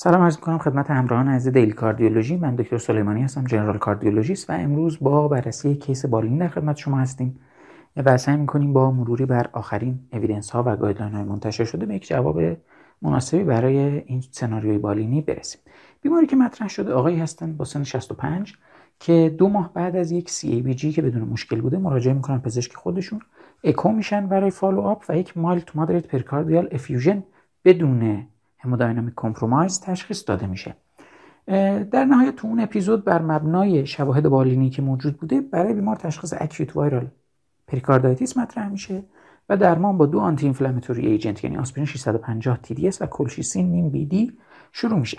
سلام عرض می‌کنم خدمت همراهان عزیز Daily Cardiology. من دکتر سلیمانی هستم general cardiologist و امروز با بررسی case بالینی در خدمت شما هستیم و سعی می‌کنیم با مروری بر آخرین evidence ها و guideline های منتشر شده به یک جواب مناسبی برای این سناریوی بالینی برسیم. بیماری که مطرح شده آقایی هستن با سن 65 که دو ماه بعد از یک CABG که بدون مشکل بوده مراجعه می‌کنن پزشک خودشون. اکو میشن برای follow up و یک mild to moderate pericardial effusion بدون hemodynamic compromise تشخیص داده میشه. در نهایت تو اون اپیزود بر مبنای شواهد بالینی که موجود بوده برای بیمار تشخیص acute viral pericarditis مطرح میشه و درمان با دو anti-inflammatory agent یعنی آسپرین 650 TID و کلشیسین نیم BD شروع میشه.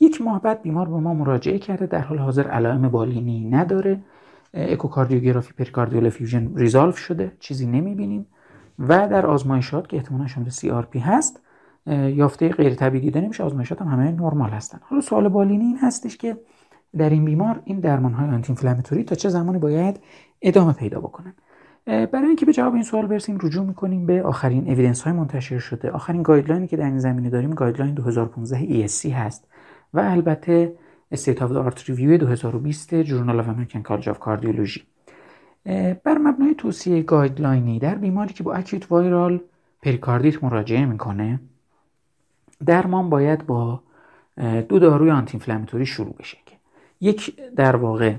یک ماه بعد بیمار به ما مراجعه کرده در حال حاضر علائم بالینی نداره. اکوکاردیوگرافی pericardial effusion resolve شده چیزی نمی‌بینیم و در آزمایشات که احتمالا شامل CRP هست یافته غیر طبیعی دیده نمیشه آزمایشات هم همه نرمال هستن. حالا سوال بالینی این هستش که در این بیمار این درمان های anti-inflammatory تا چه زمانی باید ادامه پیدا بکنن؟ برای اینکه به جواب این سوال برسیم رجوع می‌کنیم به آخرین evidence های منتشر شده. آخرین guideline ی که در این زمینه داریم guideline 2015 ESC هست و البته state of art review 2020 Journal of American College of Cardiology بر مبنای توصیه guideline ی در بیماری که با acute viral پریکاردیت مراجعه می‌کنه درمان باید با دو داروی anti-inflammatory شروع بشه یک در واقع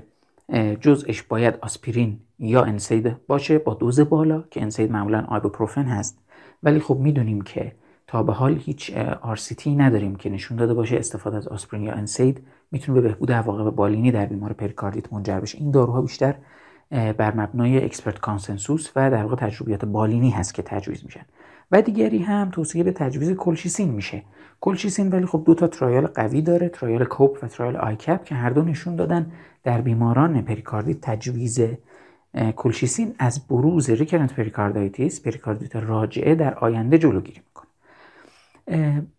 جزءش باید آسپرین یا NSAID باشه با دوز بالا که NSAID معمولا آیبوپروفن هست. ولی خب می‌دونیم که تا به حال هیچ RCT نداریم که نشون داده باشه استفاده از آسپرین یا NSAID می‌تونه به بهبود عواقب بالینی در بیمار پریکاردیت منجر بشه. این داروها بیشتر بر مبنای expert consensus و در واقع تجربیات بالینی هست که تجویز میشن. و دیگری هم توصیه به تجویز کلشیسین میشه. کلشیسین ولی خب دو تا trial قوی داره trial COPE و trial ICAP که هر دو نشون دادن در بیماران پریکاردیت تجویز کلشیسین از بروز recurrent pericarditis پریکاردیت راجعه در آینده جلوگیری می‌کنه.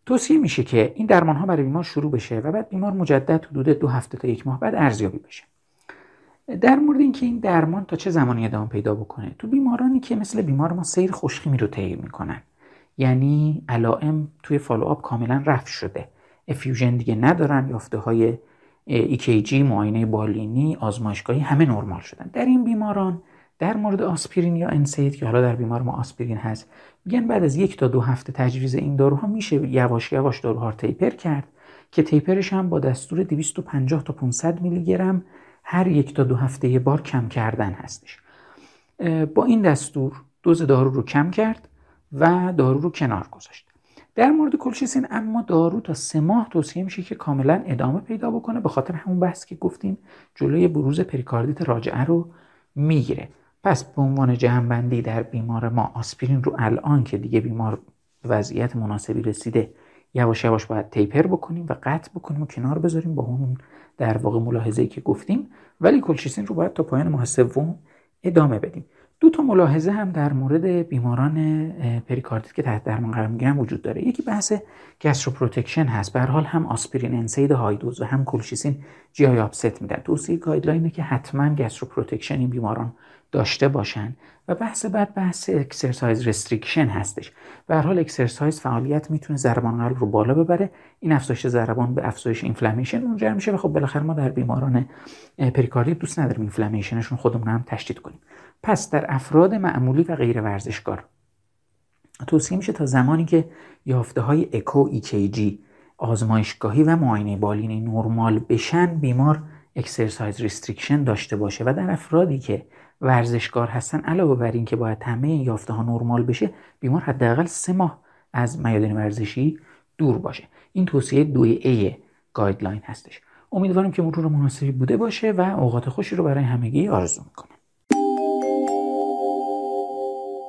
توصیه میشه که این درمان ها برای بیمار شروع بشه و بعد بیمار مجدد حدود دو هفته تا یک ماه بعد ارزیابی بشه. در مورد اینکه این درمان تا چه زمانی ادامه پیدا بکنه؟ تو بیمارانی که مثل بیمار ما سیر خوشخیمی رو طی می‌کنن. یعنی علائم توی follow up کاملا رفع شده. effusion دیگه ندارن یافته های EKG معاینه بالینی آزمایشگاهی همه نرمال شدن. در این بیماران در مورد آسپرین یا NSAID که حالا در بیمار ما آسپرین هست میگن بعد از یک تا دو هفته تجویز این داروها میشه یواش یواش داروها رو taper کرد که تیپرش هم با دستور 250 تا 500 میلی گرم هر یک تا دو هفته یه بار کم کردن هستش. با این دستور دوز دارو رو کم کرد و دارو رو کنار گذاشت. در مورد کلشیسین اما دارو تا سه ماه توصیه میشه که کاملا ادامه پیدا بکنه به خاطر همون بحث که گفتیم جلوی بروز پریکاردیت راجعه رو می‌گیره. پس به عنوان جهنبندی در بیمار ما آسپرین رو الان که دیگه بیمار وضعیت مناسبی رسیده یواش یواش باید taper بکنیم و قطع بکنیم و کنار بذاریم با اون در واقع ملاحظه که گفتیم. ولی کلشیسین رو باید تا پایان ماه سوم ادامه بدیم. دو تا ملاحظه هم در مورد بیماران پریکاردیت که تحت درمان قرار می‌گیرن وجود داره. یکی بحث gastroprotection هست. به حال هم آسپرین NSAID high dose و هم کلشیسین GI upset میدن. توصیه guideline ه که حتما gastroprotection این بیماران داشته باشن. و بحث بعد بحث exercise restriction هستش. به هر حال exercise فعالیت می‌تونه ضربان قلب رو بالا ببره. این افزایش ضربان به افزایش inflammation منجر میشه. و خب بالاخره ما در بیماران پریکاردیت دوست نداریم inflammation شون خودمون هم تشدید کنیم. پس در افراد معمولی و غیر ورزشکار. توصیه میشه تا زمانی که یافته های اکو EKG آزمایشگاهی و معاینه بالینی نرمال بشن بیمار exercise restriction داشته باشه و در افرادی که ورزشکار هستن علاوه بر این که باید همه یافته ها نرمال بشه بیمار حداقل سه ماه از میادین ورزشی دور باشه. این توصیه دوی A guideline هستش. امیدوارم که مرور مناسبی بوده باشه و اوقات خوشی رو برای همگی آرزو می‌کنم.